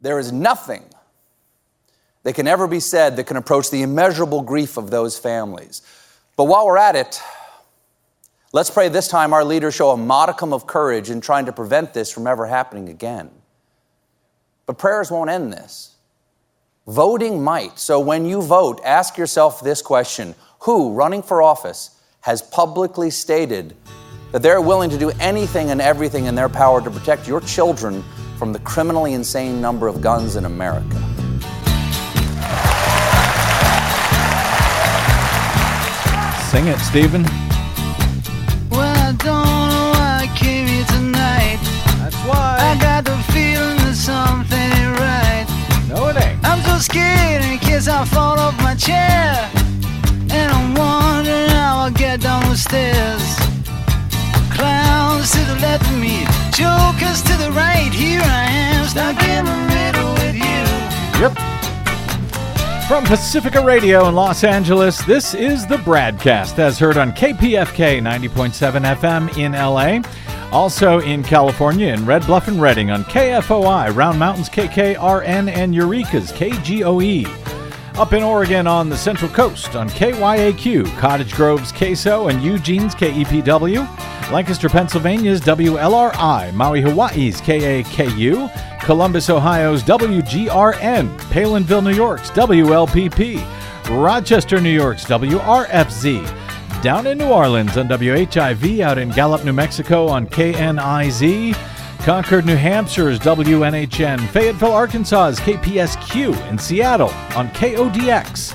There is nothing that can ever be said that can approach the immeasurable grief of those families. But while we're at it, let's pray this time our leaders show a modicum of courage in trying to prevent this from ever happening again. But prayers won't end this. Voting might. So when you vote, ask yourself this question Who, running for office, has publicly stated that they're willing to do anything and everything in their power to protect your children from the criminally insane number of guns in America? Sing it, Stephen. Well, I don't know why I came here tonight. That's why. I got the feeling that something ain't right. No, it ain't. I'm so scared in case I fall off my chair. And I'm wondering how I'll get down the stairs. To the left of me, jokers to the right. Here I am, stuck in the middle with you. Yep. From Pacifica Radio in Los Angeles, this is the BradCast as heard on KPFK 90.7 FM in LA. Also in California, in Red Bluff and Redding on KFOI, Round Mountains KKRN, and Eureka's KGOE. Up in Oregon on the Central Coast on KYAQ, Cottage Grove's KSO, and Eugene's KEPW. Lancaster, Pennsylvania's WLRI, Maui, Hawaii's KAKU, Columbus, Ohio's WGRN, Palenville, New York's WLPP, Rochester, New York's WRFZ, down in New Orleans on WHIV, out in Gallup, New Mexico on KNIZ, Concord, New Hampshire's WNHN, Fayetteville, Arkansas's KPSQ, in Seattle on KODX.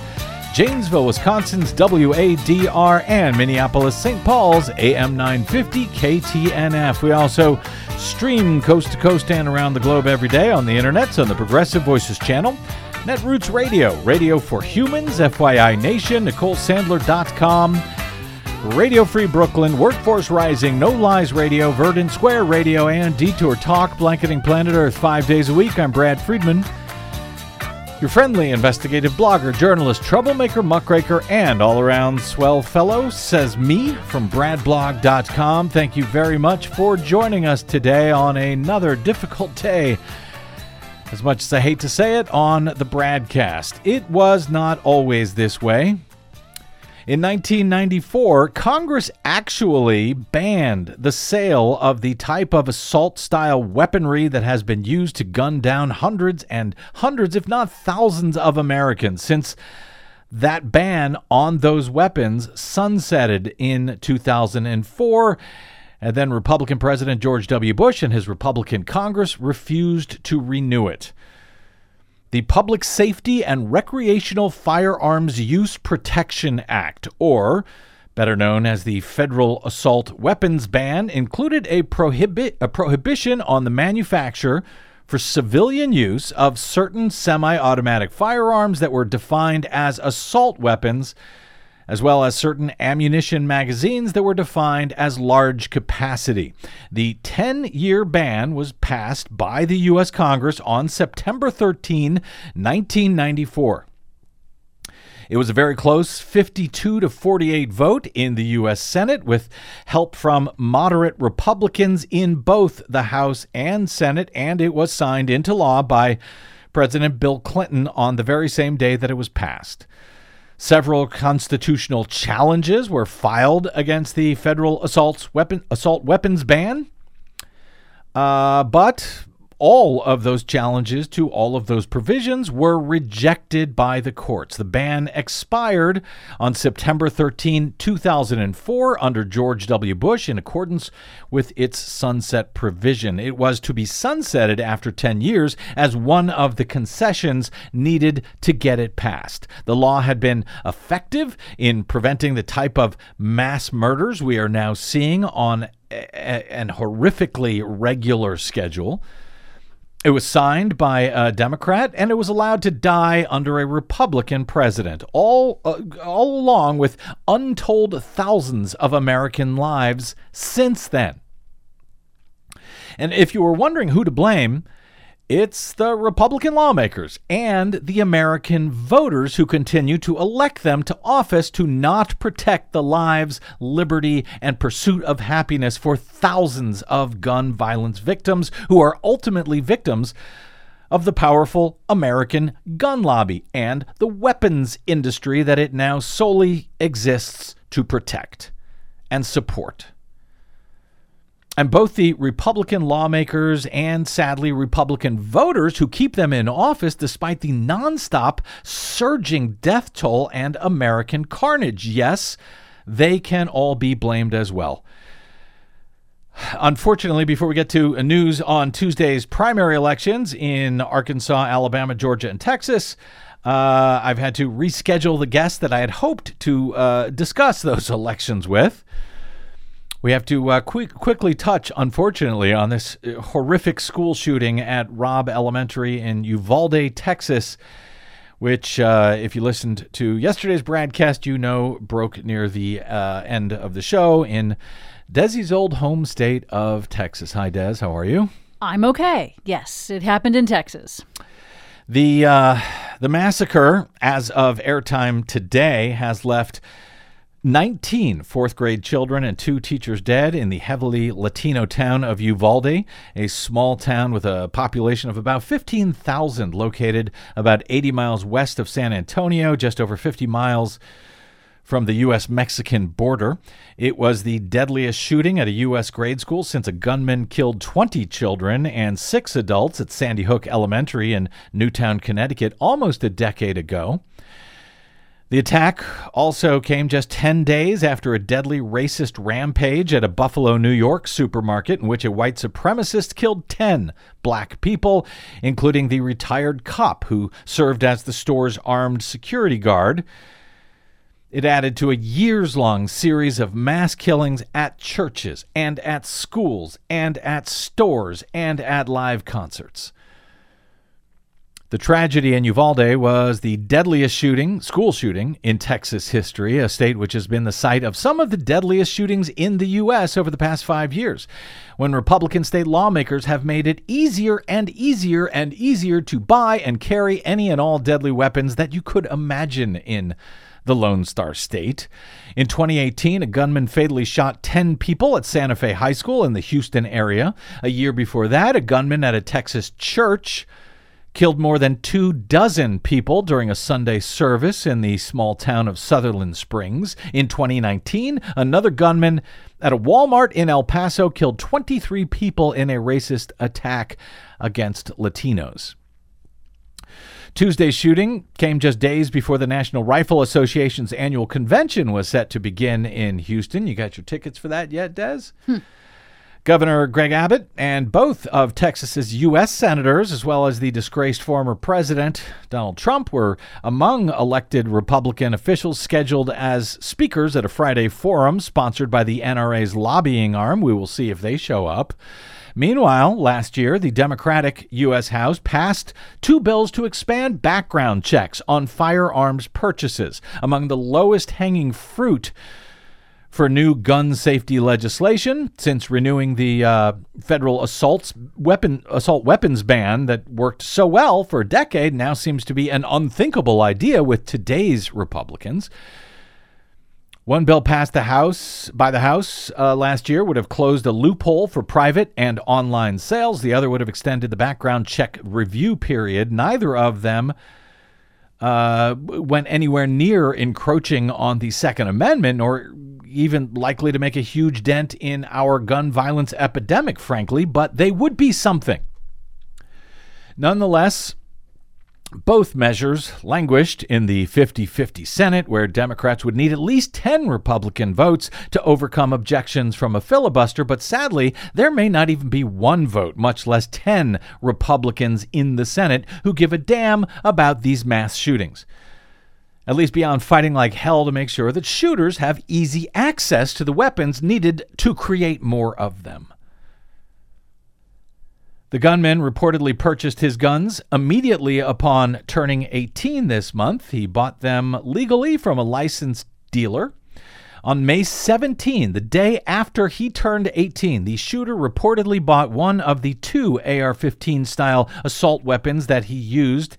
Janesville, Wisconsin's WADR, and Minneapolis, St. Paul's AM 950 KTNF. We also stream coast to coast and around the globe every day on the internet on the Progressive Voices channel. Netroots Radio, Radio for Humans, FYI Nation, NicoleSandler.com, Radio Free Brooklyn, Workforce Rising, No Lies Radio, Verdant Square Radio, and Detour Talk, blanketing planet Earth five days a week. I'm Brad Friedman. Your friendly investigative blogger, journalist, troublemaker, muckraker, and all around swell fellow, says me from bradblog.com. Thank you very much for joining us today on another difficult day. As much as I hate to say it, on the BradCast. It was not always this way. In 1994, Congress actually banned the sale of the type of assault style weaponry that has been used to gun down hundreds and hundreds, if not thousands, of Americans since that ban on those weapons sunsetted in 2004. And then Republican President George W. Bush and his Republican Congress refused to renew it. The Public Safety and Recreational Firearms Use Protection Act, or better known as the Federal Assault Weapons Ban, included a, prohibi- a prohibition on the manufacture for civilian use of certain semi automatic firearms that were defined as assault weapons as well as certain ammunition magazines that were defined as large capacity. The 10 year ban was passed by the U.S. Congress on September 13, 1994. It was a very close 52 to 48 vote in the U.S. Senate with help from moderate Republicans in both the House and Senate, and it was signed into law by President Bill Clinton on the very same day that it was passed. Several constitutional challenges were filed against the federal assault weapon assault weapons ban, uh, but all of those challenges to all of those provisions were rejected by the courts. The ban expired on September 13, 2004, under George W. Bush in accordance with its sunset provision. It was to be sunsetted after 10 years as one of the concessions needed to get it passed. The law had been effective in preventing the type of mass murders we are now seeing on an horrifically regular schedule. It was signed by a Democrat and it was allowed to die under a Republican president, all, uh, all along with untold thousands of American lives since then. And if you were wondering who to blame, it's the Republican lawmakers and the American voters who continue to elect them to office to not protect the lives, liberty, and pursuit of happiness for thousands of gun violence victims who are ultimately victims of the powerful American gun lobby and the weapons industry that it now solely exists to protect and support. And both the Republican lawmakers and sadly Republican voters who keep them in office despite the nonstop surging death toll and American carnage. Yes, they can all be blamed as well. Unfortunately, before we get to news on Tuesday's primary elections in Arkansas, Alabama, Georgia, and Texas, uh, I've had to reschedule the guest that I had hoped to uh, discuss those elections with. We have to uh, quick, quickly touch, unfortunately, on this uh, horrific school shooting at Robb Elementary in Uvalde, Texas, which, uh, if you listened to yesterday's broadcast, you know broke near the uh, end of the show in Desi's old home state of Texas. Hi, Des. How are you? I'm okay. Yes, it happened in Texas. The uh, the massacre, as of airtime today, has left 19 fourth grade children and two teachers dead in the heavily Latino town of Uvalde, a small town with a population of about 15,000, located about 80 miles west of San Antonio, just over 50 miles from the U.S. Mexican border. It was the deadliest shooting at a U.S. grade school since a gunman killed 20 children and six adults at Sandy Hook Elementary in Newtown, Connecticut, almost a decade ago. The attack also came just 10 days after a deadly racist rampage at a Buffalo, New York supermarket in which a white supremacist killed 10 black people, including the retired cop who served as the store's armed security guard. It added to a years long series of mass killings at churches and at schools and at stores and at live concerts. The tragedy in Uvalde was the deadliest shooting, school shooting, in Texas history, a state which has been the site of some of the deadliest shootings in the U.S. over the past five years, when Republican state lawmakers have made it easier and easier and easier to buy and carry any and all deadly weapons that you could imagine in the Lone Star State. In 2018, a gunman fatally shot 10 people at Santa Fe High School in the Houston area. A year before that, a gunman at a Texas church killed more than two dozen people during a Sunday service in the small town of Sutherland Springs. In 2019, another gunman at a Walmart in El Paso killed 23 people in a racist attack against Latinos. Tuesday's shooting came just days before the National Rifle Association's annual convention was set to begin in Houston. You got your tickets for that yet, Des? Hmm. Governor Greg Abbott and both of Texas's U.S. senators, as well as the disgraced former president Donald Trump, were among elected Republican officials scheduled as speakers at a Friday forum sponsored by the NRA's lobbying arm. We will see if they show up. Meanwhile, last year, the Democratic U.S. House passed two bills to expand background checks on firearms purchases. Among the lowest hanging fruit for new gun safety legislation since renewing the uh, federal assault weapon assault weapons ban that worked so well for a decade now seems to be an unthinkable idea with today's Republicans. One bill passed the House by the House uh, last year would have closed a loophole for private and online sales. The other would have extended the background check review period. Neither of them uh, went anywhere near encroaching on the Second Amendment or even likely to make a huge dent in our gun violence epidemic, frankly, but they would be something. Nonetheless, both measures languished in the 50 50 Senate, where Democrats would need at least 10 Republican votes to overcome objections from a filibuster. But sadly, there may not even be one vote, much less 10 Republicans in the Senate who give a damn about these mass shootings at least beyond fighting like hell to make sure that shooters have easy access to the weapons needed to create more of them. The gunman reportedly purchased his guns immediately upon turning 18 this month. He bought them legally from a licensed dealer. On May 17, the day after he turned 18, the shooter reportedly bought one of the two AR 15 style assault weapons that he used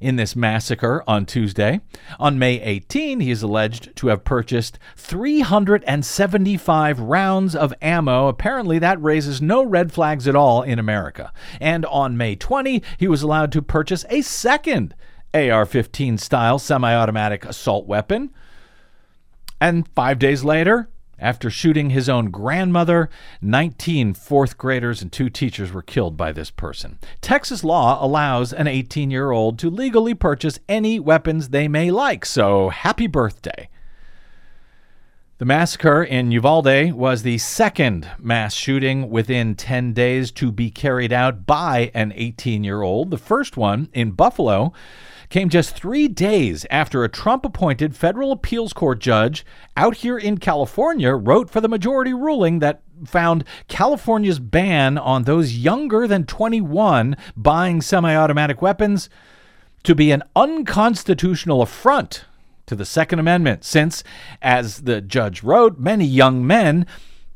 in this massacre on Tuesday. On May 18, he is alleged to have purchased 375 rounds of ammo. Apparently, that raises no red flags at all in America. And on May 20, he was allowed to purchase a second AR 15 style semi automatic assault weapon. And five days later, after shooting his own grandmother, 19 fourth graders and two teachers were killed by this person. Texas law allows an 18 year old to legally purchase any weapons they may like, so happy birthday. The massacre in Uvalde was the second mass shooting within 10 days to be carried out by an 18 year old. The first one in Buffalo came just three days after a Trump appointed federal appeals court judge out here in California wrote for the majority ruling that found California's ban on those younger than 21 buying semi automatic weapons to be an unconstitutional affront to the Second Amendment, since, as the judge wrote, many young men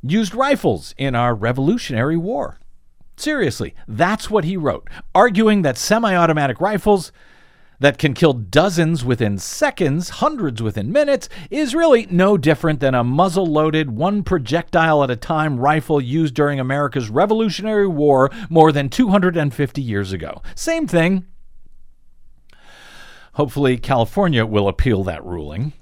used rifles in our Revolutionary War. Seriously, that's what he wrote, arguing that semi automatic rifles that can kill dozens within seconds, hundreds within minutes, is really no different than a muzzle loaded, one projectile at a time rifle used during America's Revolutionary War more than 250 years ago. Same thing. Hopefully, California will appeal that ruling.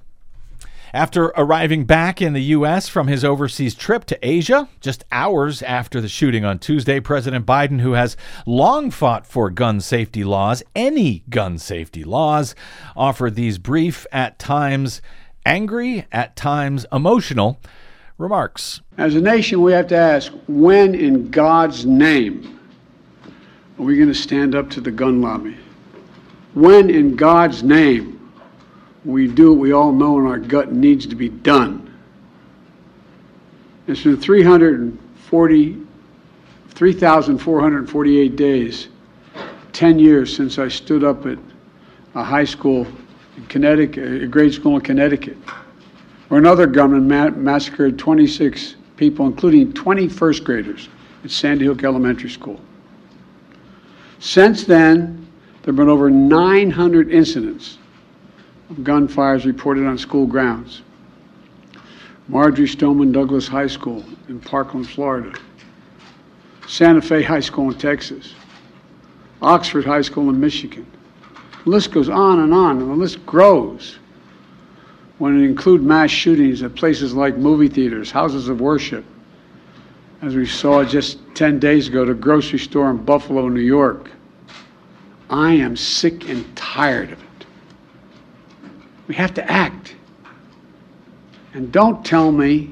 After arriving back in the U.S. from his overseas trip to Asia, just hours after the shooting on Tuesday, President Biden, who has long fought for gun safety laws, any gun safety laws, offered these brief, at times angry, at times emotional remarks. As a nation, we have to ask when, in God's name, are we going to stand up to the gun lobby? When, in God's name, we do what we all know in our gut needs to be done. It's been 340, 3,448 days, 10 years since I stood up at a high school in Connecticut, a grade school in Connecticut, where another gunman ma- massacred 26 people, including 20 first graders at Sandy Hook Elementary School. Since then, there have been over 900 incidents of gunfires reported on school grounds. Marjory Stoneman Douglas High School in Parkland, Florida. Santa Fe High School in Texas. Oxford High School in Michigan. The list goes on and on, and the list grows when it includes mass shootings at places like movie theaters, houses of worship, as we saw just 10 days ago, at a grocery store in Buffalo, New York. I am sick and tired of it. We have to act. And don't tell me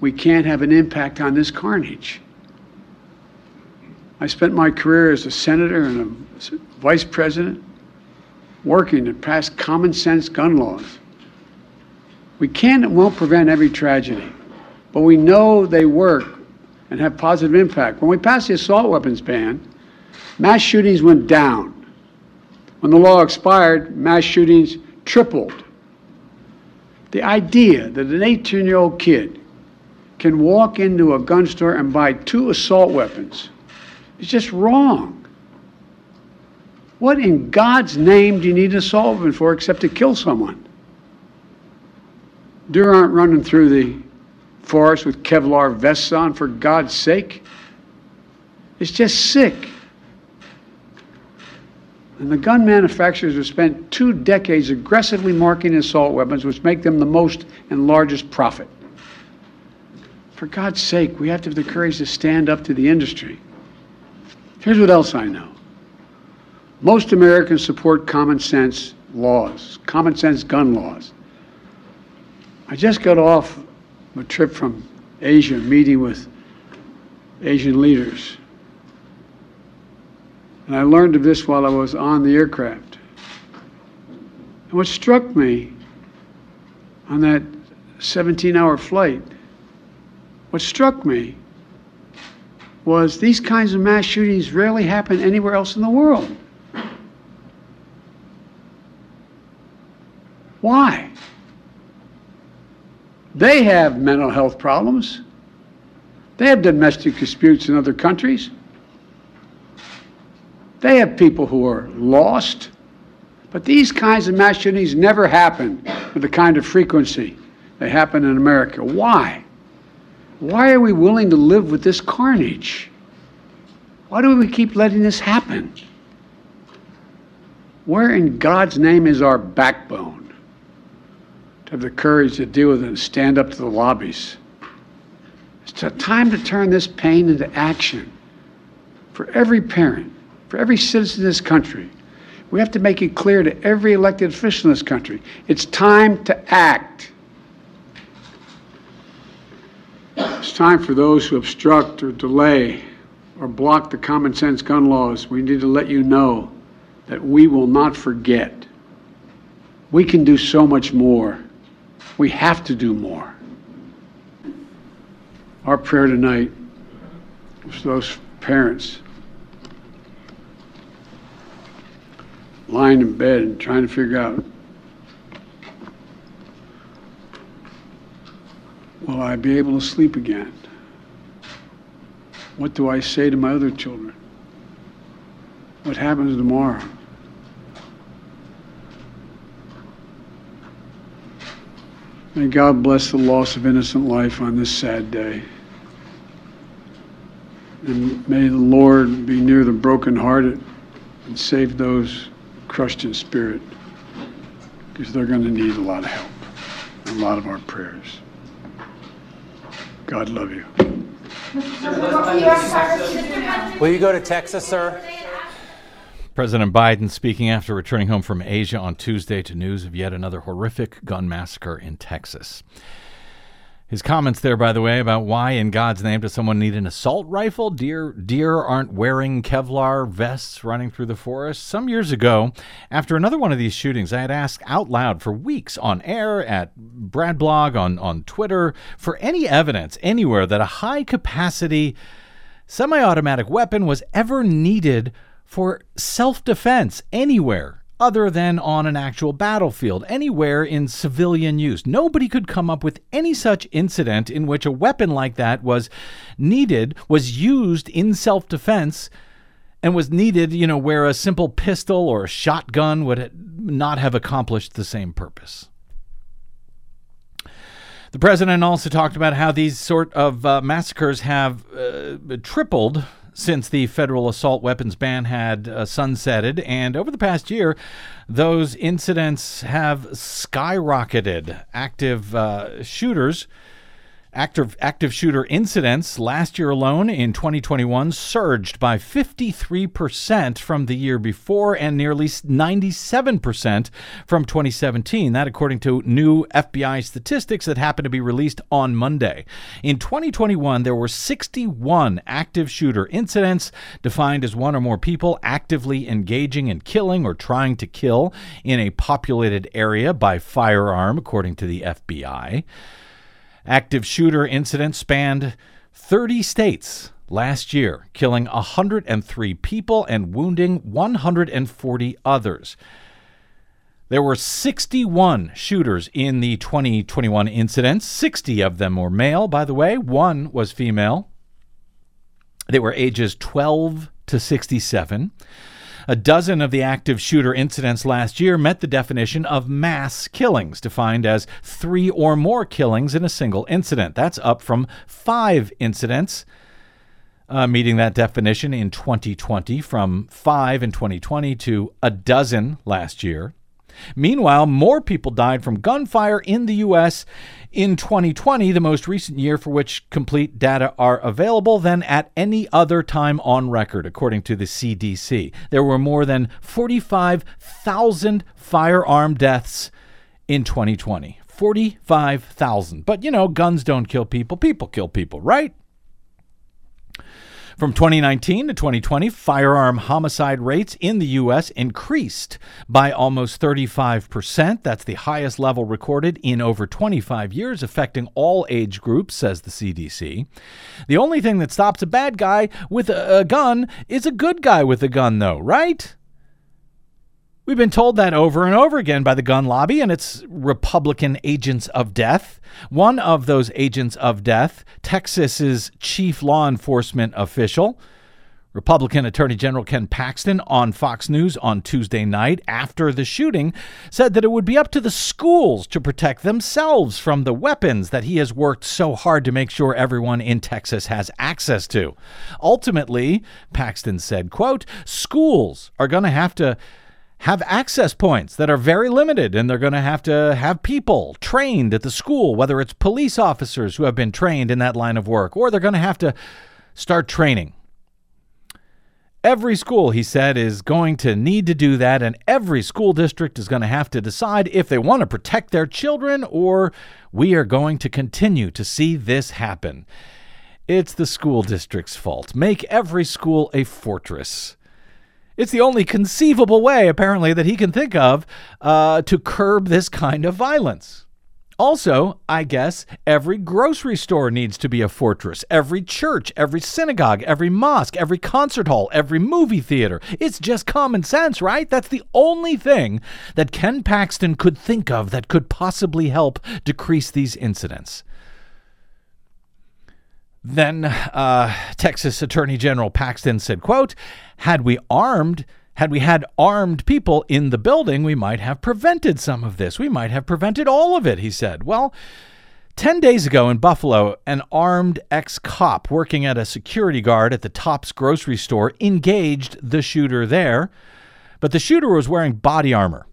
we can't have an impact on this carnage. I spent my career as a senator and a vice president working to pass common sense gun laws. We can and won't prevent every tragedy, but we know they work and have positive impact. When we passed the assault weapons ban, mass shootings went down. When the law expired, mass shootings tripled. The idea that an 18 year old kid can walk into a gun store and buy two assault weapons is just wrong. What in God's name do you need an assault weapon for except to kill someone? Deer aren't running through the forest with Kevlar vests on, for God's sake. It's just sick. And the gun manufacturers have spent two decades aggressively marketing assault weapons, which make them the most and largest profit. For God's sake, we have to have the courage to stand up to the industry. Here's what else I know most Americans support common sense laws, common sense gun laws. I just got off a trip from Asia, meeting with Asian leaders. And I learned of this while I was on the aircraft. And what struck me on that 17 hour flight, what struck me was these kinds of mass shootings rarely happen anywhere else in the world. Why? They have mental health problems. They have domestic disputes in other countries. They have people who are lost. But these kinds of mass shootings never happen with the kind of frequency they happen in America. Why? Why are we willing to live with this carnage? Why do we keep letting this happen? Where in God's name is our backbone to have the courage to deal with it and stand up to the lobbies? It's time to turn this pain into action for every parent, for every citizen in this country. We have to make it clear to every elected official in this country it's time to act. It's time for those who obstruct or delay or block the common sense gun laws. We need to let you know that we will not forget. We can do so much more. We have to do more. Our prayer tonight for those parents lying in bed and trying to figure out will I be able to sleep again? What do I say to my other children? What happens tomorrow? May God bless the loss of innocent life on this sad day. And may the Lord be near the brokenhearted and save those crushed in spirit because they're going to need a lot of help and a lot of our prayers. God love you. Will you go to Texas, sir? President Biden speaking after returning home from Asia on Tuesday to news of yet another horrific gun massacre in Texas. His comments there, by the way, about why in God's name does someone need an assault rifle? Deer, deer aren't wearing Kevlar vests running through the forest. Some years ago, after another one of these shootings, I had asked out loud for weeks on air, at Bradblog, on, on Twitter, for any evidence anywhere that a high capacity semi automatic weapon was ever needed for self defense anywhere other than on an actual battlefield, anywhere in civilian use. Nobody could come up with any such incident in which a weapon like that was needed, was used in self defense, and was needed, you know, where a simple pistol or a shotgun would not have accomplished the same purpose. The president also talked about how these sort of uh, massacres have uh, tripled since the federal assault weapons ban had uh, sunsetted. And over the past year, those incidents have skyrocketed. Active uh, shooters Active, active shooter incidents last year alone in 2021 surged by 53% from the year before and nearly 97% from 2017. That, according to new FBI statistics that happened to be released on Monday. In 2021, there were 61 active shooter incidents, defined as one or more people actively engaging in killing or trying to kill in a populated area by firearm, according to the FBI. Active shooter incidents spanned 30 states last year, killing 103 people and wounding 140 others. There were 61 shooters in the 2021 incidents. 60 of them were male, by the way. One was female. They were ages 12 to 67. A dozen of the active shooter incidents last year met the definition of mass killings, defined as three or more killings in a single incident. That's up from five incidents. Uh, meeting that definition in 2020 from five in 2020 to a dozen last year. Meanwhile, more people died from gunfire in the U.S. in 2020, the most recent year for which complete data are available, than at any other time on record, according to the CDC. There were more than 45,000 firearm deaths in 2020. 45,000. But, you know, guns don't kill people, people kill people, right? From 2019 to 2020, firearm homicide rates in the U.S. increased by almost 35%. That's the highest level recorded in over 25 years, affecting all age groups, says the CDC. The only thing that stops a bad guy with a, a gun is a good guy with a gun, though, right? We've been told that over and over again by the gun lobby and its Republican agents of death. One of those agents of death, Texas's chief law enforcement official, Republican Attorney General Ken Paxton on Fox News on Tuesday night after the shooting said that it would be up to the schools to protect themselves from the weapons that he has worked so hard to make sure everyone in Texas has access to. Ultimately, Paxton said, quote, schools are going to have to have access points that are very limited and they're going to have to have people trained at the school whether it's police officers who have been trained in that line of work or they're going to have to start training Every school, he said, is going to need to do that, and every school district is going to have to decide if they want to protect their children or we are going to continue to see this happen. It's the school district's fault. Make every school a fortress. It's the only conceivable way, apparently, that he can think of uh, to curb this kind of violence. Also, I guess every grocery store needs to be a fortress. Every church, every synagogue, every mosque, every concert hall, every movie theater. It's just common sense, right? That's the only thing that Ken Paxton could think of that could possibly help decrease these incidents. Then uh, Texas Attorney General Paxton said, quote, had we armed had we had armed people in the building, we might have prevented some of this. We might have prevented all of it, he said. Well, 10 days ago in Buffalo, an armed ex cop working at a security guard at the Tops grocery store engaged the shooter there, but the shooter was wearing body armor.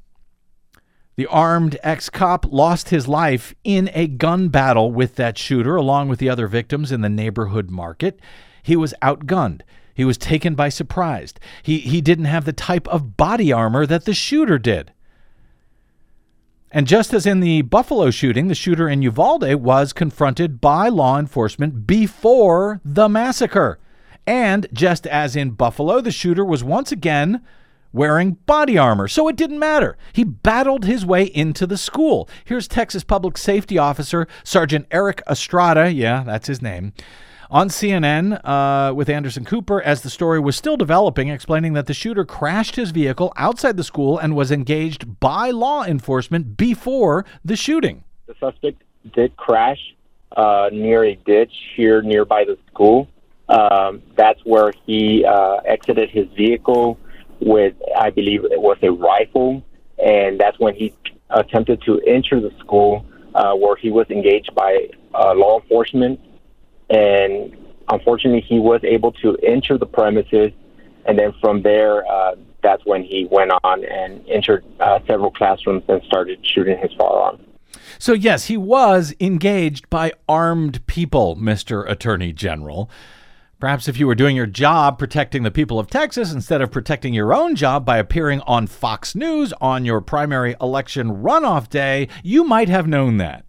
The armed ex cop lost his life in a gun battle with that shooter, along with the other victims in the neighborhood market. He was outgunned. He was taken by surprise. He, he didn't have the type of body armor that the shooter did. And just as in the Buffalo shooting, the shooter in Uvalde was confronted by law enforcement before the massacre. And just as in Buffalo, the shooter was once again wearing body armor, so it didn't matter. He battled his way into the school. Here's Texas Public Safety Officer Sergeant Eric Estrada, yeah, that's his name, on CNN uh, with Anderson Cooper as the story was still developing, explaining that the shooter crashed his vehicle outside the school and was engaged by law enforcement before the shooting. The suspect did crash uh, near a ditch here nearby the school. Um, that's where he uh, exited his vehicle with, I believe, it was a rifle, and that's when he attempted to enter the school, uh, where he was engaged by uh, law enforcement and unfortunately, he was able to enter the premises, and then from there, uh, that's when he went on and entered uh, several classrooms and started shooting his firearm. So, yes, he was engaged by armed people, Mr. Attorney General. Perhaps if you were doing your job protecting the people of Texas instead of protecting your own job by appearing on Fox News on your primary election runoff day, you might have known that.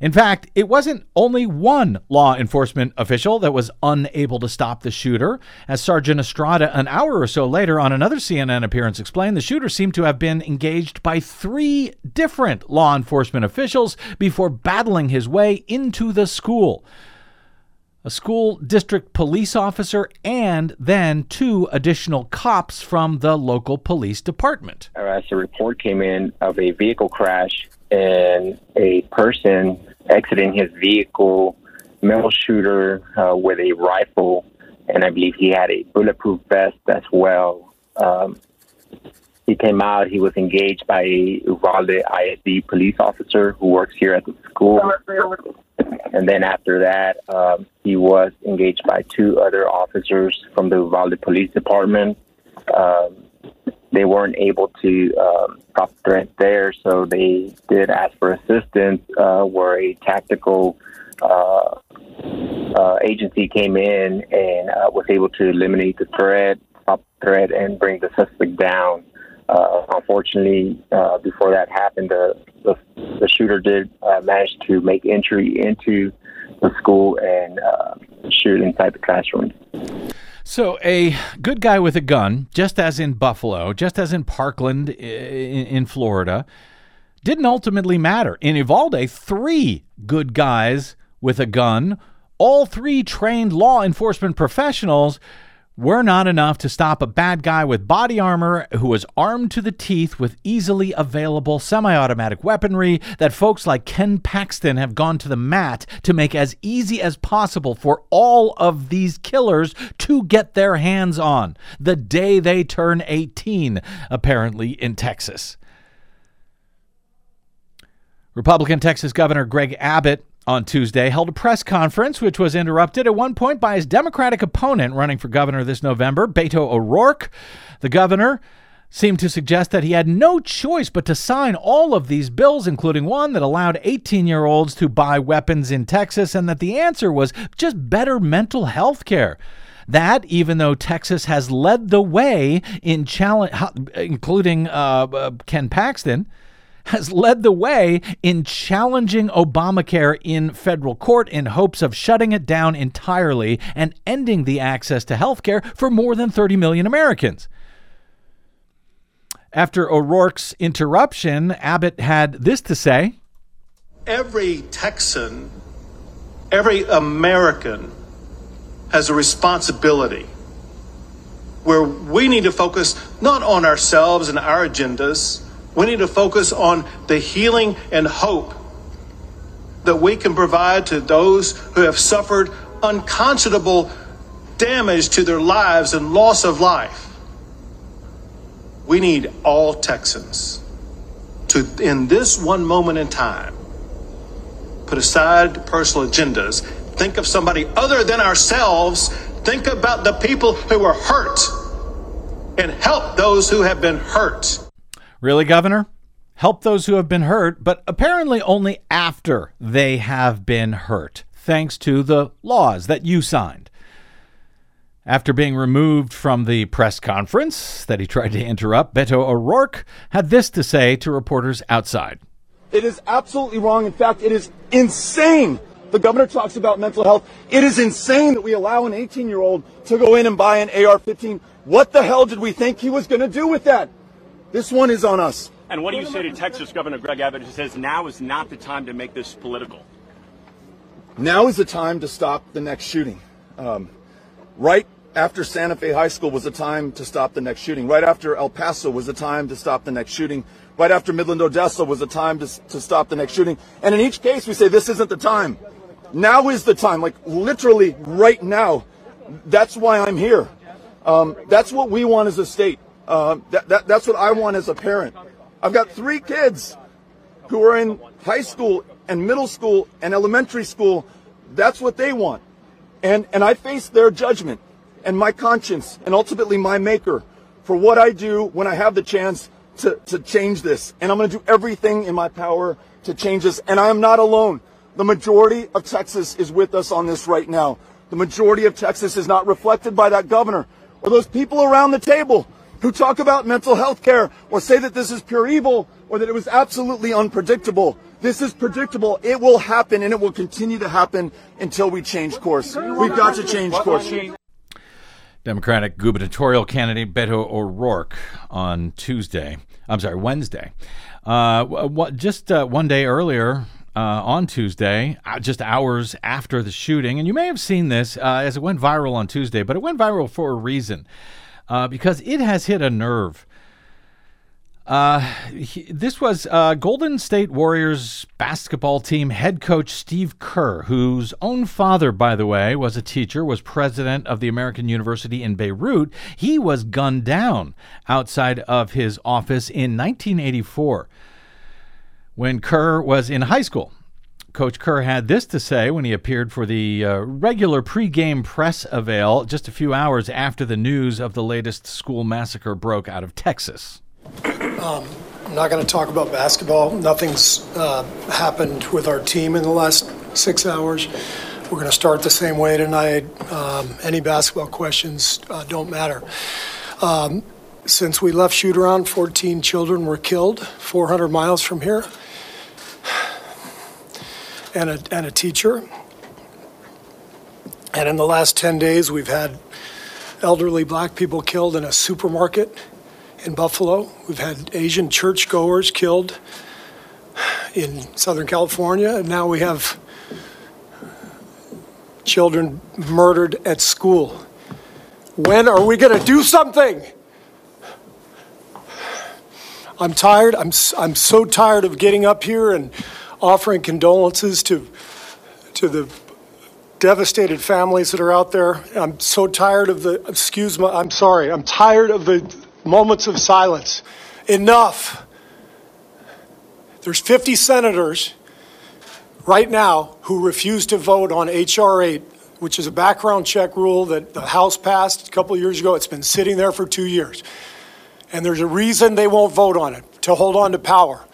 In fact, it wasn't only one law enforcement official that was unable to stop the shooter. As Sergeant Estrada, an hour or so later on another CNN appearance, explained, the shooter seemed to have been engaged by three different law enforcement officials before battling his way into the school. A school district police officer, and then two additional cops from the local police department. As the report came in of a vehicle crash and a person exiting his vehicle, male shooter uh, with a rifle, and I believe he had a bulletproof vest as well. Um, he came out. He was engaged by a Uvalde ISD police officer who works here at the school. And then after that, um, he was engaged by two other officers from the Uvalde Police Department. Um, they weren't able to um, stop the threat there, so they did ask for assistance. Uh, where a tactical uh, uh, agency came in and uh, was able to eliminate the threat, stop the threat, and bring the suspect down. Uh, unfortunately, uh, before that happened, the, the, the shooter did manage to make entry into the school and shoot inside the classroom. So, a good guy with a gun, just as in Buffalo, just as in Parkland in, Florida, didn't ultimately matter. In Uvalde, three good guys with a gun, all three trained law enforcement professionals, were not enough to stop a bad guy with body armor who was armed to the teeth with easily available semi automatic weaponry that folks like Ken Paxton have gone to the mat to make as easy as possible for all of these killers to get their hands on the day they turn 18, apparently in Texas. Republican Texas Governor Greg Abbott on Tuesday held a press conference, which was interrupted at one point by his Democratic opponent running for governor this November, Beto O'Rourke. The governor seemed to suggest that he had no choice but to sign all of these bills, including one that allowed 18 year olds to buy weapons in Texas, and that the answer was just better mental health care. That, even though Texas has led the way in challenge, including uh, uh, Ken Paxton, has led the way in challenging Obamacare in federal court in hopes of shutting it down entirely and ending the access to health care for more than 30 million Americans. After O'Rourke's interruption, Abbott had this to say Every Texan, every American has a responsibility where we need to focus not on ourselves and our agendas we need to focus on the healing and hope that we can provide to those who have suffered unconscionable damage to their lives and loss of life. We need all Texans to, in this one moment in time, put aside personal agendas, think of somebody other than ourselves, think about the people who are hurt, and help those who have been hurt. Really, Governor? Help those who have been hurt, but apparently only after they have been hurt, thanks to the laws that you signed. After being removed from the press conference that he tried to interrupt, Beto O'Rourke had this to say to reporters outside. It is absolutely wrong. In fact, it is insane. The governor talks about mental health. It is insane that we allow an 18 year old to go in and buy an AR 15. What the hell did we think he was going to do with that? This one is on us. And what do you say to Texas Governor Greg Abbott who says now is not the time to make this political? Now is the time to stop the next shooting. Um, right after Santa Fe High School was the time to stop the next shooting. Right after El Paso was the time to stop the next shooting. Right after Midland Odessa was the time to, to stop the next shooting. And in each case, we say this isn't the time. Now is the time, like literally right now. That's why I'm here. Um, that's what we want as a state. Uh, that, that, that's what I want as a parent. I've got three kids who are in high school and middle school and elementary school. That's what they want. And, and I face their judgment and my conscience and ultimately my maker for what I do when I have the chance to, to change this. And I'm going to do everything in my power to change this. And I am not alone. The majority of Texas is with us on this right now. The majority of Texas is not reflected by that governor or those people around the table who talk about mental health care or say that this is pure evil or that it was absolutely unpredictable. This is predictable. It will happen and it will continue to happen until we change course. We've got to change course. Democratic gubernatorial candidate Beto O'Rourke on Tuesday. I'm sorry, Wednesday. Uh, what, just uh, one day earlier, uh, on Tuesday, uh, just hours after the shooting. And you may have seen this uh, as it went viral on Tuesday, but it went viral for a reason uh, because it has hit a nerve. Uh, he, this was uh, Golden State Warriors basketball team head coach Steve Kerr, whose own father, by the way, was a teacher, was president of the American University in Beirut. He was gunned down outside of his office in 1984 when Kerr was in high school. Coach Kerr had this to say when he appeared for the uh, regular pregame press avail just a few hours after the news of the latest school massacre broke out of Texas. Um, I'm not going to talk about basketball. Nothing's uh, happened with our team in the last six hours. We're going to start the same way tonight. Um, any basketball questions uh, don't matter. Um, since we left shoot around, 14 children were killed 400 miles from here and a, and a teacher. And in the last 10 days, we've had elderly black people killed in a supermarket in Buffalo. We've had Asian churchgoers killed in Southern California. And now we have children murdered at school. When are we going to do something? I'm tired. I'm, I'm so tired of getting up here and offering condolences to, to the devastated families that are out there. I'm so tired of the, excuse me, I'm sorry, I'm tired of the moments of silence. Enough. There's 50 senators right now who refuse to vote on H.R. 8, which is a background check rule that the House passed a couple years ago. It's been sitting there for two years. And there's a reason they won't vote on it to hold on to power.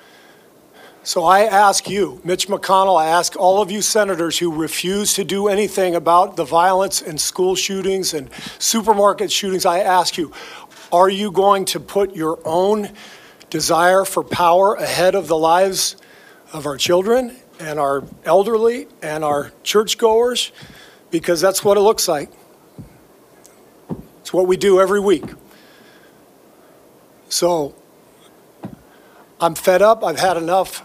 So I ask you, Mitch McConnell, I ask all of you senators who refuse to do anything about the violence and school shootings and supermarket shootings, I ask you, are you going to put your own desire for power ahead of the lives of our children and our elderly and our churchgoers? Because that's what it looks like. It's what we do every week. So I'm fed up. I've had enough.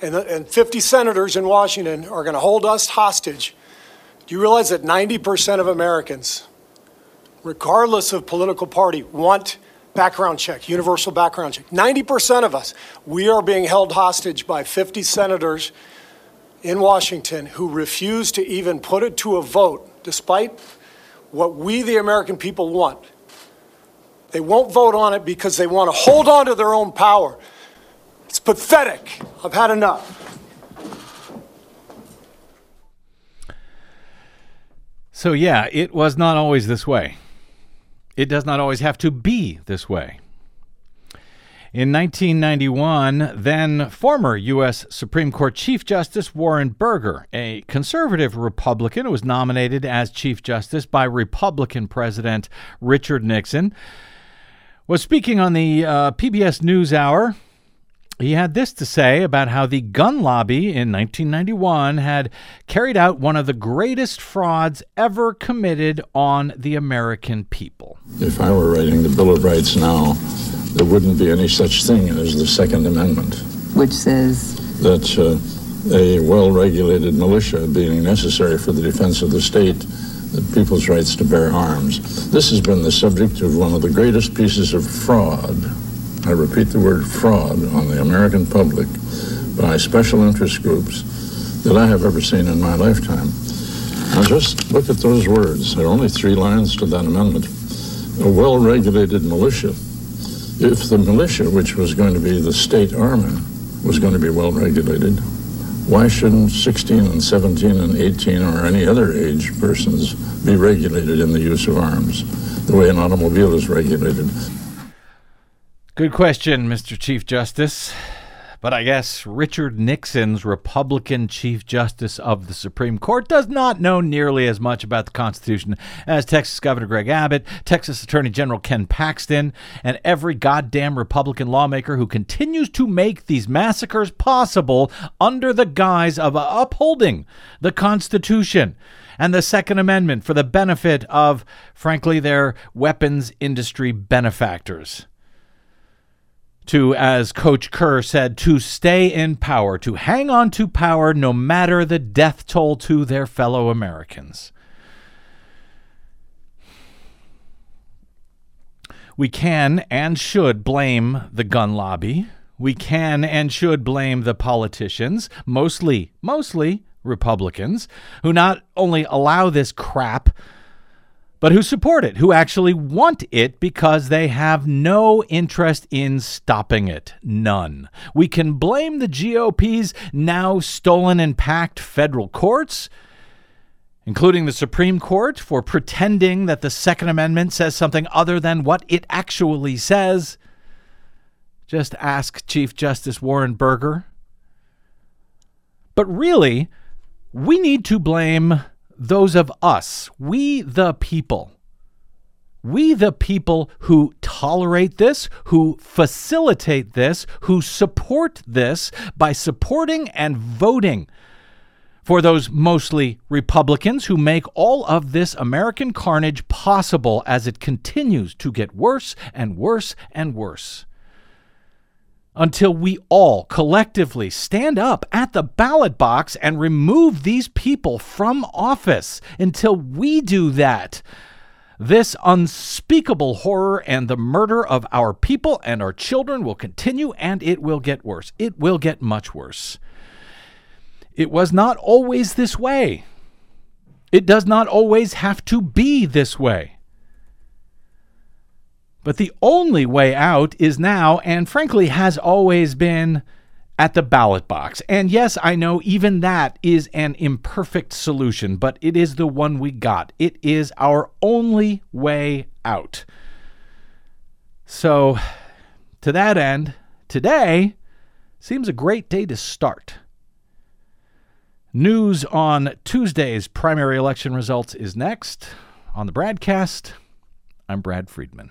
And, and 50 senators in Washington are going to hold us hostage. Do you realize that 90% of Americans, regardless of political party, want background check, universal background check? 90% of us, we are being held hostage by 50 senators in Washington who refuse to even put it to a vote, despite what we, the American people, want. They won't vote on it because they want to hold on to their own power. It's pathetic. I've had enough. So, yeah, it was not always this way. It does not always have to be this way. In 1991, then former U.S. Supreme Court Chief Justice Warren Burger, a conservative Republican was nominated as Chief Justice by Republican President Richard Nixon, was speaking on the uh, PBS NewsHour. He had this to say about how the gun lobby in 1991 had carried out one of the greatest frauds ever committed on the American people. If I were writing the Bill of Rights now, there wouldn't be any such thing as the Second Amendment. Which says That uh, a well regulated militia being necessary for the defense of the state, the people's rights to bear arms. This has been the subject of one of the greatest pieces of fraud. I repeat the word fraud on the American public by special interest groups that I have ever seen in my lifetime. Now just look at those words. There are only three lines to that amendment. A well regulated militia. If the militia, which was going to be the state army, was going to be well regulated, why shouldn't 16 and 17 and 18 or any other age persons be regulated in the use of arms the way an automobile is regulated? Good question, Mr. Chief Justice. But I guess Richard Nixon's Republican Chief Justice of the Supreme Court does not know nearly as much about the Constitution as Texas Governor Greg Abbott, Texas Attorney General Ken Paxton, and every goddamn Republican lawmaker who continues to make these massacres possible under the guise of upholding the Constitution and the Second Amendment for the benefit of, frankly, their weapons industry benefactors to, as Coach Kerr said, to stay in power, to hang on to power no matter the death toll to their fellow Americans. We can and should blame the gun lobby. We can and should blame the politicians, mostly, mostly Republicans, who not only allow this crap but who support it, who actually want it because they have no interest in stopping it. None. We can blame the GOP's now stolen and packed federal courts, including the Supreme Court, for pretending that the Second Amendment says something other than what it actually says. Just ask Chief Justice Warren Burger. But really, we need to blame those of us, we the people, We, the people who tolerate this, who facilitate this, who support this by supporting and voting for those mostly Republicans who make all of this American carnage possible as it continues to get worse and worse and worse. Until we all collectively stand up at the ballot box and remove these people from office. Until we do that, this unspeakable horror and the murder of our people and our children will continue and it will get worse. It will get much worse. It was not always this way. It does not always have to be this way. But the only way out is now, and frankly has always been, at the ballot box. And yes, I know even that is an imperfect solution, but it is the one we got. It is our only way out. So, to that end, today seems a great day to start. News on Tuesday's primary election results is next on the BradCast. I'm Brad Friedman.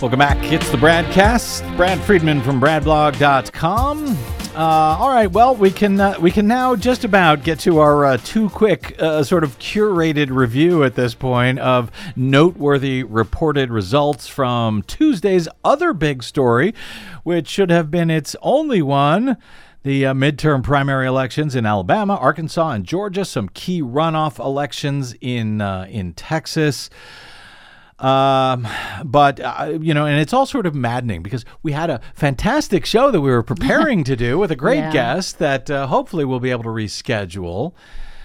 Welcome back. It's the BradCast. Brad Friedman from BradBlog.com. Uh, all right. Well, we can uh, we can now just about get to our uh, too quick uh, sort of curated review at this point of noteworthy reported results from Tuesday's other big story, which should have been its only one. The uh, midterm primary elections in Alabama, Arkansas, and Georgia. Some key runoff elections in uh, in Texas. Um, but uh, you know, and it's all sort of maddening because we had a fantastic show that we were preparing to do with a great Yeah. guest that uh, hopefully we'll be able to reschedule.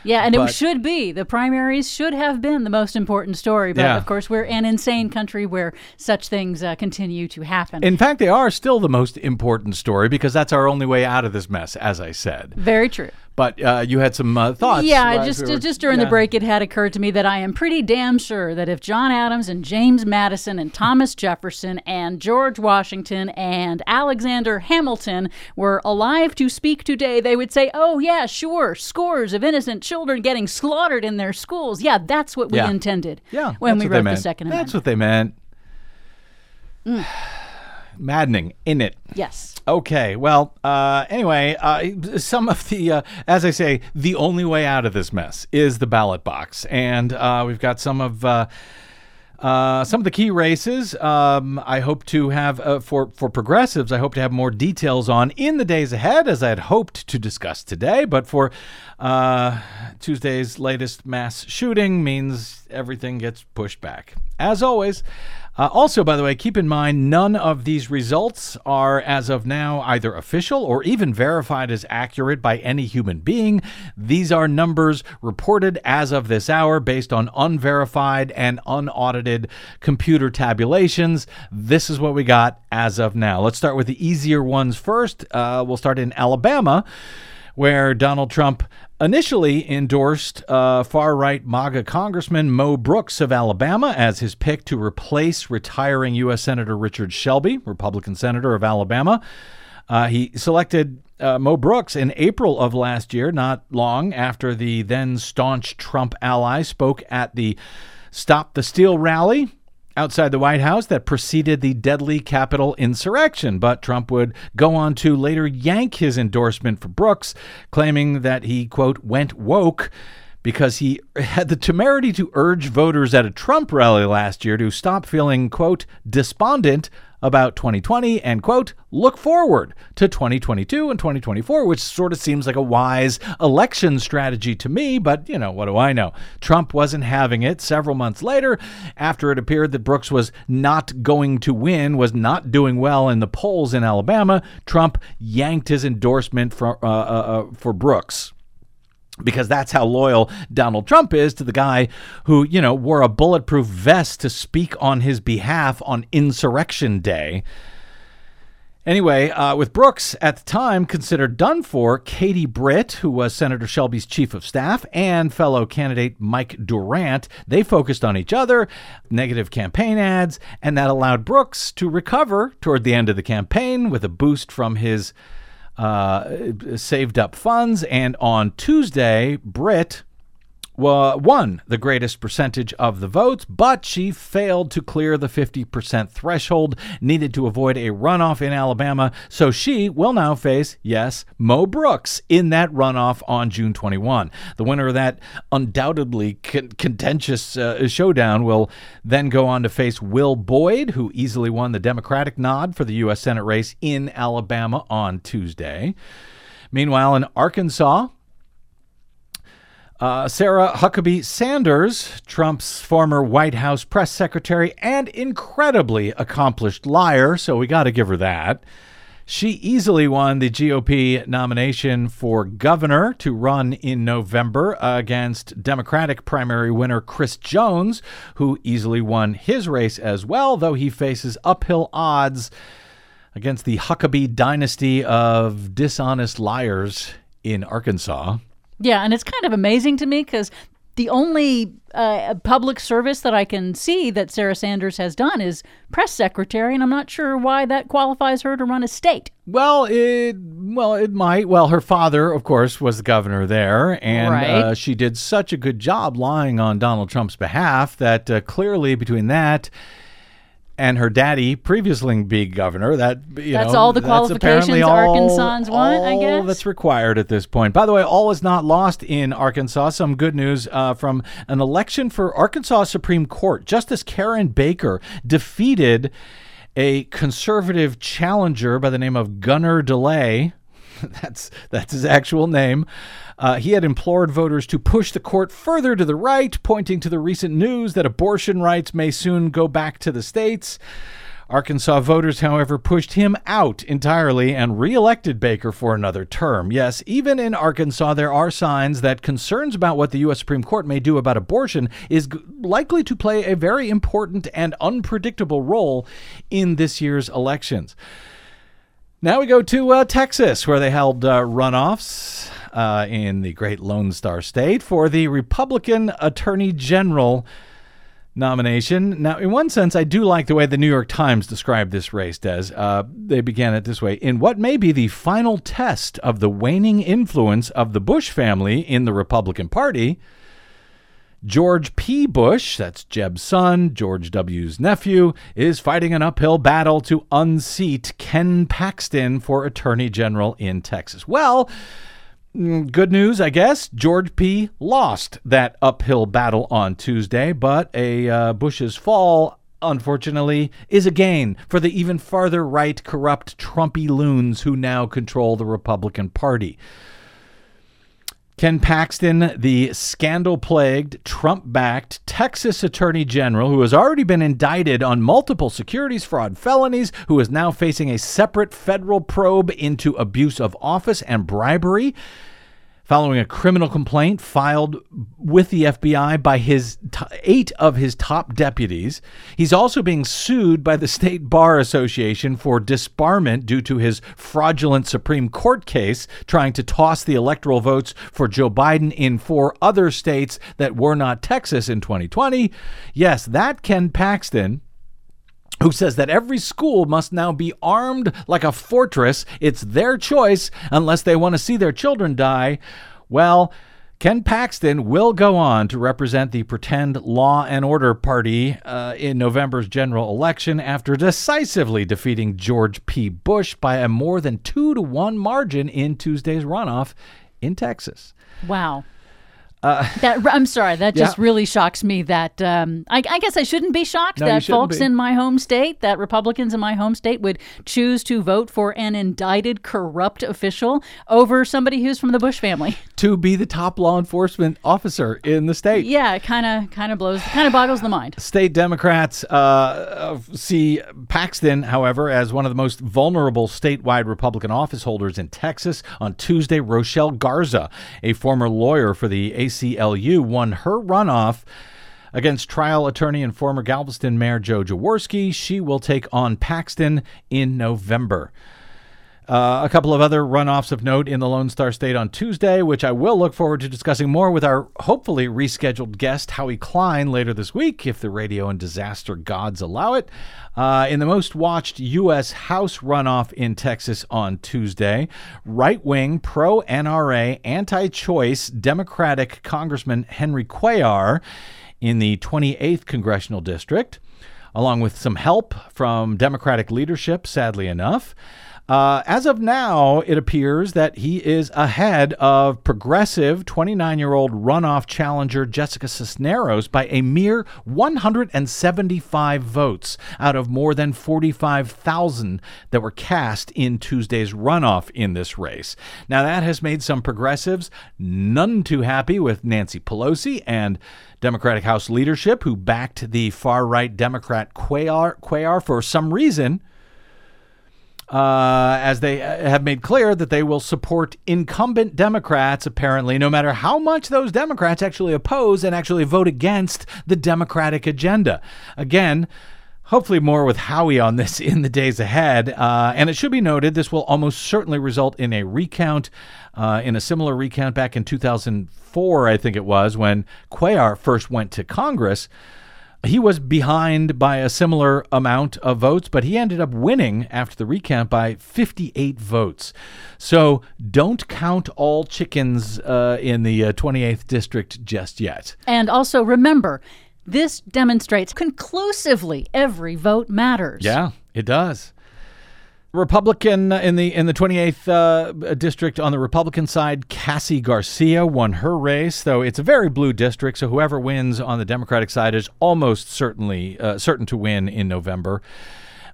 Yeah, and But- it should be. The primaries should have been the most important story. But Yeah. of course, we're an insane country where such things uh, continue to happen. In fact, they are still the most important story because that's our only way out of this mess, as I said. Very true. But uh, you had some uh, thoughts. yeah, just we were- just during yeah. the break, it had occurred to me that I am pretty damn sure that if John Adams and James Madison and Thomas Jefferson and George Washington and Alexander Hamilton were alive to speak today, they would say, "Oh yeah, sure, scores of innocent children getting slaughtered in their schools. Yeah, that's what we Yeah. intended. Yeah, when we wrote the. Second That's what they meant. Mm. Maddening, in it. Yes. Okay. Well, uh, anyway, uh, some of the, uh, as I say, the only way out of this mess is the ballot box, and uh, we've got some of. Uh, uh, some of the key races, um, I hope to have uh, for for progressives. I hope to have more details on in the days ahead, as I had hoped to discuss today. But for uh, Tuesday's latest mass shooting means everything gets pushed back, as always. Uh, also, by the way, keep in mind none of these results are, as of now, either official or even verified as accurate by any human being. These are numbers reported as of this hour based on unverified and unaudited computer tabulations. This is what we got as of now. Let's start with the easier ones first. Uh, we'll start in Alabama where Donald Trump initially endorsed uh, far right MAGA Congressman Mo Brooks of Alabama as his pick to replace retiring U.S. Senator Richard Shelby, Republican Senator of Alabama. Uh, he selected uh, Mo Brooks in April of last year, not long after the then staunch Trump ally spoke at the Stop the Steal rally outside the White House that preceded the deadly Capitol insurrection. But Trump would go on to later yank his endorsement for Brooks, claiming that he, quote, went woke because he had the temerity to urge voters at a Trump rally last year to stop feeling, quote, despondent about 2020 and, quote, look forward to 2022 and 2024, which sort of seems like a wise election strategy to me, but, you know, what do I know? Trump wasn't having it several months later after it appeared that Brooks was not going to win, was not doing well in the polls in Alabama. Trump yanked his endorsement for, uh, uh, uh for Brooks because that's how loyal Donald Trump is to the guy who, you know, wore a bulletproof vest to speak on his behalf on Insurrection Day. Anyway, uh, with Brooks at the time considered done for, Katie Britt, who was Senator Shelby's chief of staff, and fellow candidate Mike Durant, they focused on each other, negative campaign ads, and that allowed Brooks to recover toward the end of the campaign with a boost from his uh, saved up funds. And on Tuesday, Britt won the greatest percentage of the votes, but she failed to clear the 50% threshold needed to avoid a runoff in Alabama. So she will now face, yes, Mo Brooks in that runoff on June 21. The winner of that undoubtedly con- contentious uh, showdown will then go on to face Will Boyd, who easily won the Democratic nod for the U.S. Senate race in Alabama on Tuesday. Meanwhile, in Arkansas, uh, Sarah Huckabee Sanders, Trump's former White House press secretary and incredibly accomplished liar, so we got to give her that. She easily won the GOP nomination for governor to run in November against Democratic primary winner Chris Jones, who easily won his race as well, though he faces uphill odds against the Huckabee dynasty of dishonest liars in Arkansas. Yeah, and it's kind of amazing to me because the only uh, public service that I can see that Sarah Sanders has done is press secretary, and I'm not sure why that qualifies her to run a state. Well, it well it might. Well, her father, of course, was the governor there, and Right. uh, she did such a good job lying on Donald Trump's behalf that uh, clearly between that. And her daddy, previously being governor, that you That's know, all the qualifications all- Arkansans want, I all guess? that's required at this point. By the way, all is not lost in Arkansas. Some good news uh, from an election for Arkansas Supreme Court. Justice Karen Baker defeated a conservative challenger by the name of Gunnar DeLay. that's that's his actual name. Uh, he had implored voters to push the court further to the right, pointing to the recent news that abortion rights may soon go back to the states. Arkansas voters, however, pushed him out entirely and reelected Baker for another term. Yes, even in Arkansas, there are signs that concerns about what the U.S. Supreme Court may do about abortion is g- likely to play a very important and unpredictable role in this year's elections. Now we go to uh, Texas, where they held uh, runoffs uh, in the great Lone Star State for the Republican Attorney General nomination. Now, in one sense, I do like the way the New York Times described this race, Des. Uh, they began it this way In what may be the final test of the waning influence of the Bush family in the Republican Party, George P. Bush, that's Jeb's son, George W.'s nephew, is fighting an uphill battle to unseat Ken Paxton for Attorney General in Texas. Well, mm, good news, I guess. George P. lost that uphill battle on Tuesday, but a uh, Bush's fall. Unfortunately, is a gain for the even farther right, corrupt Trumpy loons who now control the Republican Party. Ken Paxton, the scandal plagued, Trump backed Texas Attorney General, who has already been indicted on multiple securities fraud felonies, who is now facing a separate federal probe into abuse of office and bribery. Following a criminal complaint filed with the FBI by his t- eight of his top deputies, he's also being sued by the State Bar Association for disbarment due to his fraudulent Supreme Court case trying to toss the electoral votes for Joe Biden in four other states that were not Texas in 2020. Yes, that Ken Paxton who says that every school must now be armed like a fortress. It's their choice unless they want to see their children die. Well, Ken Paxton will go on to represent the pretend law and order party uh, in November's general election after decisively defeating George P. Bush by a more than two to one margin in Tuesday's runoff in Texas. Wow. Uh, that I'm sorry. That just really shocks me. That um, I, I guess I shouldn't be shocked No, that folks be. in my home state, that Republicans in my home state, would choose to vote for an indicted corrupt official over somebody who's from the Bush family. to be the top law enforcement officer in the state. Yeah, it kind of kind of blows, kind of boggles the mind. State Democrats uh, see Paxton, however, as one of the most vulnerable statewide Republican office holders in Texas. On Tuesday, Rochelle Garza, a former lawyer for the ACLU, won her runoff against trial attorney and former Galveston Mayor Joe Jaworski. She will take on Paxton in November. Uh, a couple of other runoffs of note in the Lone Star State on Tuesday, which I will look forward to discussing more with our hopefully rescheduled guest, Howie Klein, later this week, if the radio and disaster gods allow it. Uh, in the most watched U.S. House runoff in Texas on Tuesday, right wing, pro NRA, anti choice Democratic Congressman Henry Cuellar in the 28th Congressional District, along with some help from Democratic leadership, sadly enough. Uh, as of now, it appears that he is ahead of progressive 29 year old runoff challenger Jessica Cisneros by a mere 175 votes out of more than 45,000 that were cast in Tuesday's runoff in this race. Now, that has made some progressives none too happy with Nancy Pelosi and Democratic House leadership, who backed the far right Democrat Cuellar, Cuellar for some reason uh, as they uh, have made clear that they will support incumbent Democrats, apparently, no matter how much those Democrats actually oppose and actually vote against the Democratic agenda. Again, hopefully more with Howie on this in the days ahead. Uh, and it should be noted this will almost certainly result in a recount, uh, in a similar recount back in 2004, I think it was, when Cuellar first went to Congress. He was behind by a similar amount of votes, but he ended up winning after the recount by 58 votes. So don't count all chickens uh, in the uh, 28th district just yet. And also remember, this demonstrates conclusively every vote matters. Yeah, it does. Republican in the in the 28th uh, district on the Republican side, Cassie Garcia won her race, though it's a very blue district. So whoever wins on the Democratic side is almost certainly uh, certain to win in November.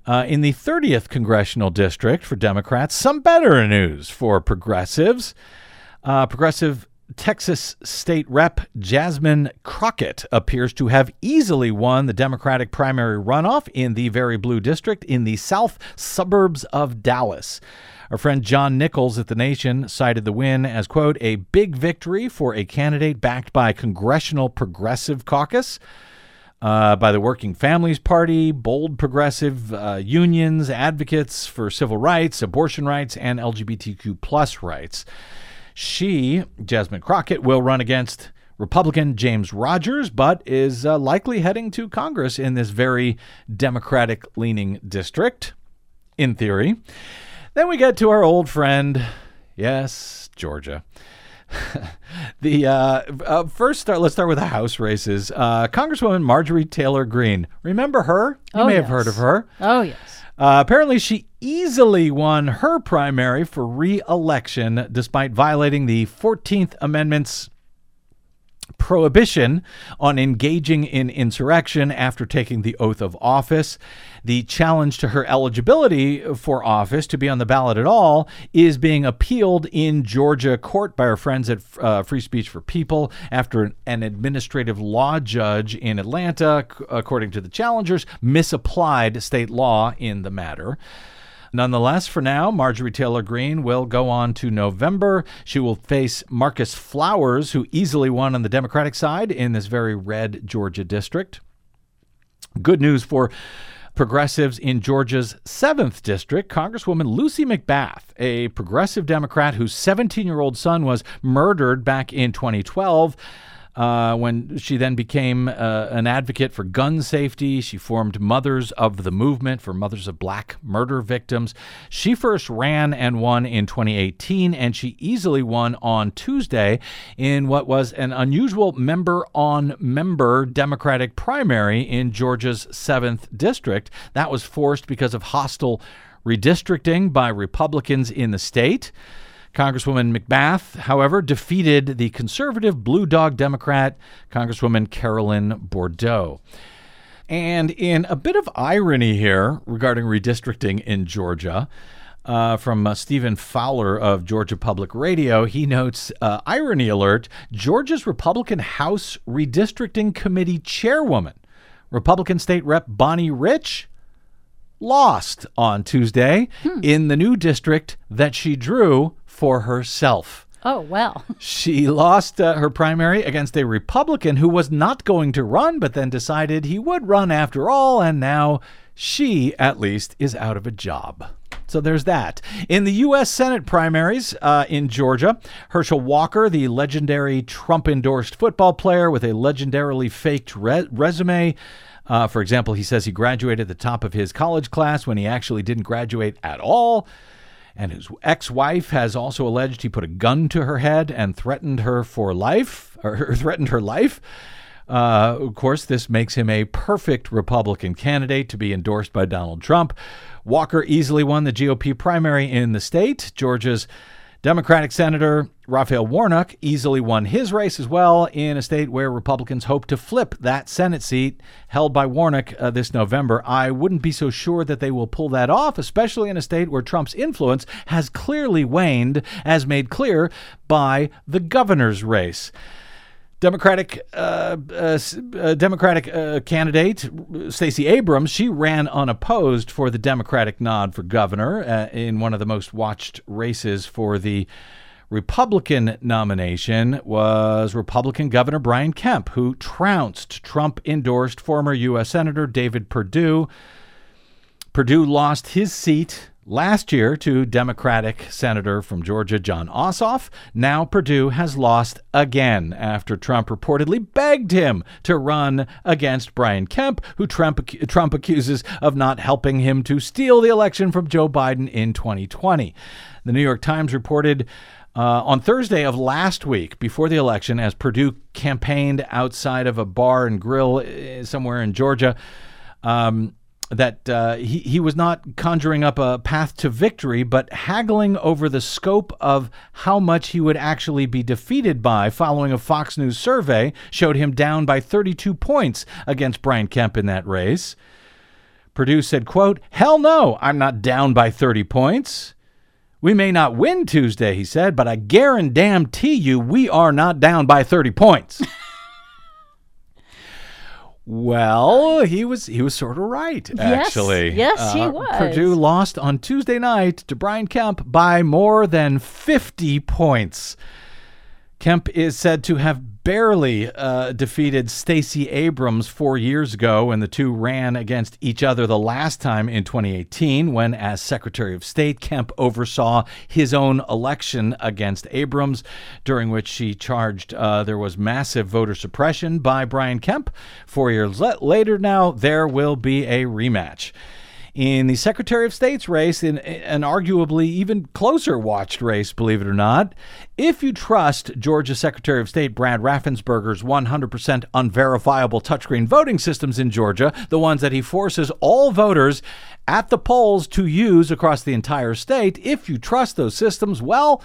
Uh, in the 30th congressional district for Democrats, some better news for progressives. Uh, progressive Texas State Rep Jasmine Crockett appears to have easily won the Democratic primary runoff in the very blue district in the south suburbs of Dallas. Our friend John Nichols at The Nation cited the win as, quote, a big victory for a candidate backed by Congressional Progressive Caucus. Uh, by the Working Families Party, bold progressive uh, unions, advocates for civil rights, abortion rights, and LGBTQ plus rights. She, Jasmine Crockett, will run against Republican James Rogers, but is uh, likely heading to Congress in this very Democratic leaning district, in theory. Then we get to our old friend, yes, Georgia. the uh, uh, first start. Let's start with the House races. Uh, Congresswoman Marjorie Taylor Greene. Remember her? You Oh, may have heard of her. Oh, yes. Uh, apparently, she easily won her primary for re election despite violating the 14th Amendment's prohibition on engaging in insurrection after taking the oath of office. The challenge to her eligibility for office to be on the ballot at all is being appealed in Georgia court by her friends at uh, Free Speech for People after an, an administrative law judge in Atlanta, according to the challengers, misapplied state law in the matter. Nonetheless, for now, Marjorie Taylor Greene will go on to November. She will face Marcus Flowers, who easily won on the Democratic side in this very red Georgia district. Good news for progressives in Georgia's 7th district. Congresswoman Lucy McBath, a progressive Democrat whose 17 year old son was murdered back in 2012. Uh, when she then became uh, an advocate for gun safety, she formed Mothers of the Movement for Mothers of Black Murder Victims. She first ran and won in 2018, and she easily won on Tuesday in what was an unusual member on member Democratic primary in Georgia's 7th district. That was forced because of hostile redistricting by Republicans in the state. Congresswoman McBath, however, defeated the conservative Blue Dog Democrat, Congresswoman Carolyn Bourdeaux. And in a bit of irony here regarding redistricting in Georgia, uh, from uh, Stephen Fowler of Georgia Public Radio, he notes uh, irony alert Georgia's Republican House Redistricting Committee chairwoman, Republican State Rep Bonnie Rich, lost on Tuesday in the new district that she drew for herself. Oh, well. She lost uh, her primary against a Republican who was not going to run, but then decided he would run after all, and now she, at least, is out of a job. So there's that. In the U.S. Senate primaries uh, in Georgia, Herschel Walker, the legendary Trump endorsed football player with a legendarily faked re- resume, uh, for example, he says he graduated at the top of his college class when he actually didn't graduate at all. And his ex wife has also alleged he put a gun to her head and threatened her for life, or threatened her life. Uh, of course, this makes him a perfect Republican candidate to be endorsed by Donald Trump. Walker easily won the GOP primary in the state. Georgia's Democratic Senator Raphael Warnock easily won his race as well in a state where Republicans hope to flip that Senate seat held by Warnock uh, this November. I wouldn't be so sure that they will pull that off, especially in a state where Trump's influence has clearly waned, as made clear by the governor's race. Democratic uh, uh, uh, Democratic uh, candidate Stacey Abrams, she ran unopposed for the Democratic nod for governor uh, in one of the most watched races for the Republican nomination was Republican Governor Brian Kemp, who trounced Trump endorsed former U.S. Senator David Perdue. Perdue lost his seat last year to Democratic Senator from Georgia Jon Ossoff. Now Perdue has lost again after Trump reportedly begged him to run against Brian Kemp, who Trump, Trump accuses of not helping him to steal the election from Joe Biden in 2020. The New York Times reported uh, on Thursday of last week, before the election, as Perdue campaigned outside of a bar and grill uh, somewhere in Georgia, um, that uh, he, he was not conjuring up a path to victory, but haggling over the scope of how much he would actually be defeated by, following a Fox News survey showed him down by 32 points against Brian Kemp in that race. Perdue said, quote, Hell no, I'm not down by 30 points. We may not win Tuesday, he said, but I guarantee you we are not down by 30 points. well, he was he was sort of right, Yes. actually. Uh, Yes, he was. Perdue lost on Tuesday night to Brian Kemp by more than 50 points. Kemp is said to have barely uh, defeated Stacey Abrams four years ago when the two ran against each other the last time in 2018, when, as Secretary of State, Kemp oversaw his own election against Abrams, during which she charged uh, there was massive voter suppression by Brian Kemp. Four years later now, there will be a rematch in the Secretary of State's race, in an arguably even closer watched race, believe it or not. If you trust Georgia Secretary of State Brad Raffensperger's 100% unverifiable touchscreen voting systems in Georgia, the ones that he forces all voters at the polls to use across the entire state, if you trust those systems, well,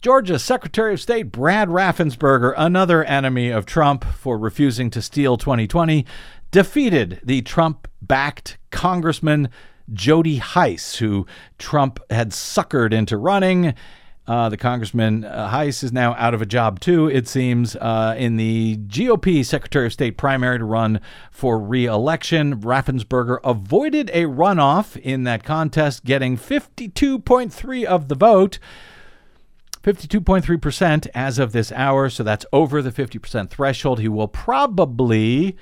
Georgia Secretary of State Brad Raffensperger, another enemy of Trump for refusing to steal 2020, defeated the Trump backed Congressman Jody Hice, who Trump had suckered into running. Uh, the Congressman uh, Hice is now out of a job, too, it seems, uh, in the GOP Secretary of State primary to run for re election. Raffensperger avoided a runoff in that contest, getting 52.3 of the vote. 52.3% as of this hour, so that's over the 50% threshold. He will probably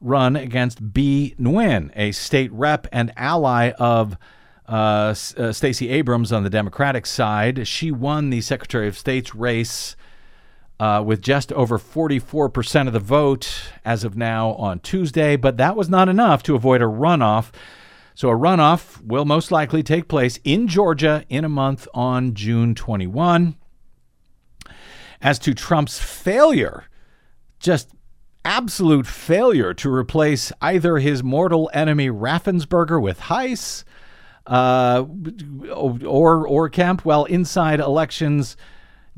run against Bee Nguyen, a state rep and ally of uh, uh, Stacey Abrams on the Democratic side. She won the Secretary of State's race uh, with just over 44% of the vote as of now on Tuesday, but that was not enough to avoid a runoff. So a runoff will most likely take place in Georgia in a month on June 21. As to Trump's failure, just absolute failure to replace either his mortal enemy Raffensperger with Hice, Uh, or or Kemp? Well, inside elections,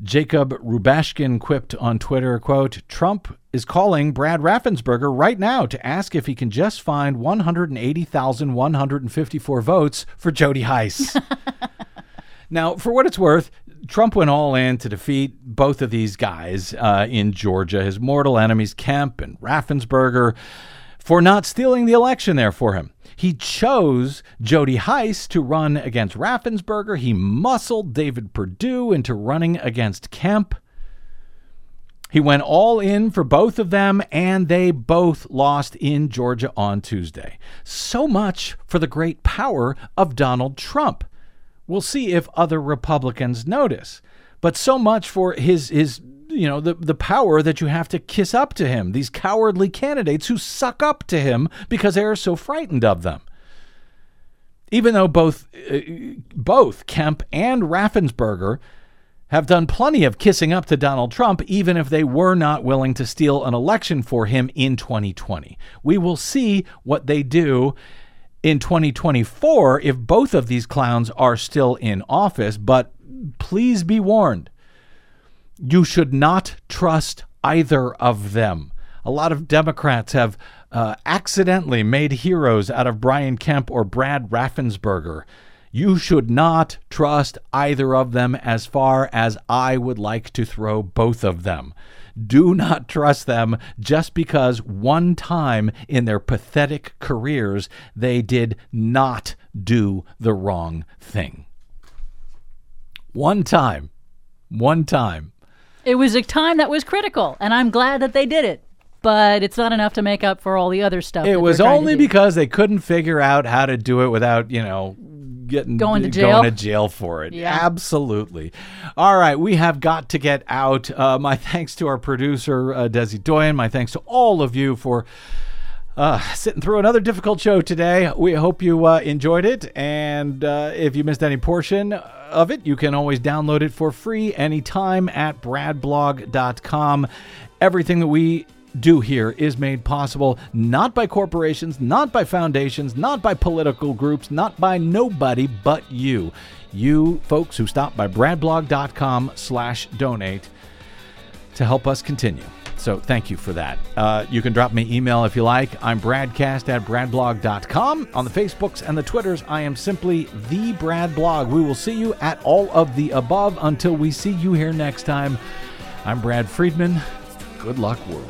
Jacob Rubashkin quipped on Twitter, "quote Trump is calling Brad Raffensperger right now to ask if he can just find 180,154 votes for Jody Hice." now, for what it's worth, Trump went all in to defeat both of these guys uh, in Georgia, his mortal enemies, Kemp and Raffensperger, for not stealing the election there for him. He chose Jody Hice to run against Raffensperger. He muscled David Perdue into running against Kemp. He went all in for both of them, and they both lost in Georgia on Tuesday. So much for the great power of Donald Trump. We'll see if other Republicans notice. But so much for his his you know the the power that you have to kiss up to him. These cowardly candidates who suck up to him because they are so frightened of them. Even though both uh, both Kemp and Raffensperger have done plenty of kissing up to Donald Trump, even if they were not willing to steal an election for him in 2020. We will see what they do in 2024 if both of these clowns are still in office, but please be warned. You should not trust either of them. A lot of Democrats have uh, accidentally made heroes out of Brian Kemp or Brad Raffensperger. You should not trust either of them as far as I would like to throw both of them. Do not trust them just because one time in their pathetic careers they did not do the wrong thing. One time. One time. It was a time that was critical, and I'm glad that they did it. But it's not enough to make up for all the other stuff. It was they're trying to only because they couldn't figure out how to do it without, you know, getting Going to jail? going to jail for it. Yeah. Absolutely. All right, we have got to get out. Uh, my thanks to our producer uh, Desi Doyen. My thanks to all of you for uh, sitting through another difficult show today. We hope you uh, enjoyed it. And uh, if you missed any portion of it, you can always download it for free anytime at bradblog.com. Everything that we do here is made possible not by corporations, not by foundations, not by political groups, not by nobody but you. You folks who stop by bradblog.com slash donate to help us continue. So thank you for that. Uh, you can drop me email if you like. I'm bradcast at bradblog.com. On the Facebooks and the Twitters, I am simply the Brad Blog. We will see you at all of the above until we see you here next time. I'm Brad Friedman. Good luck, world.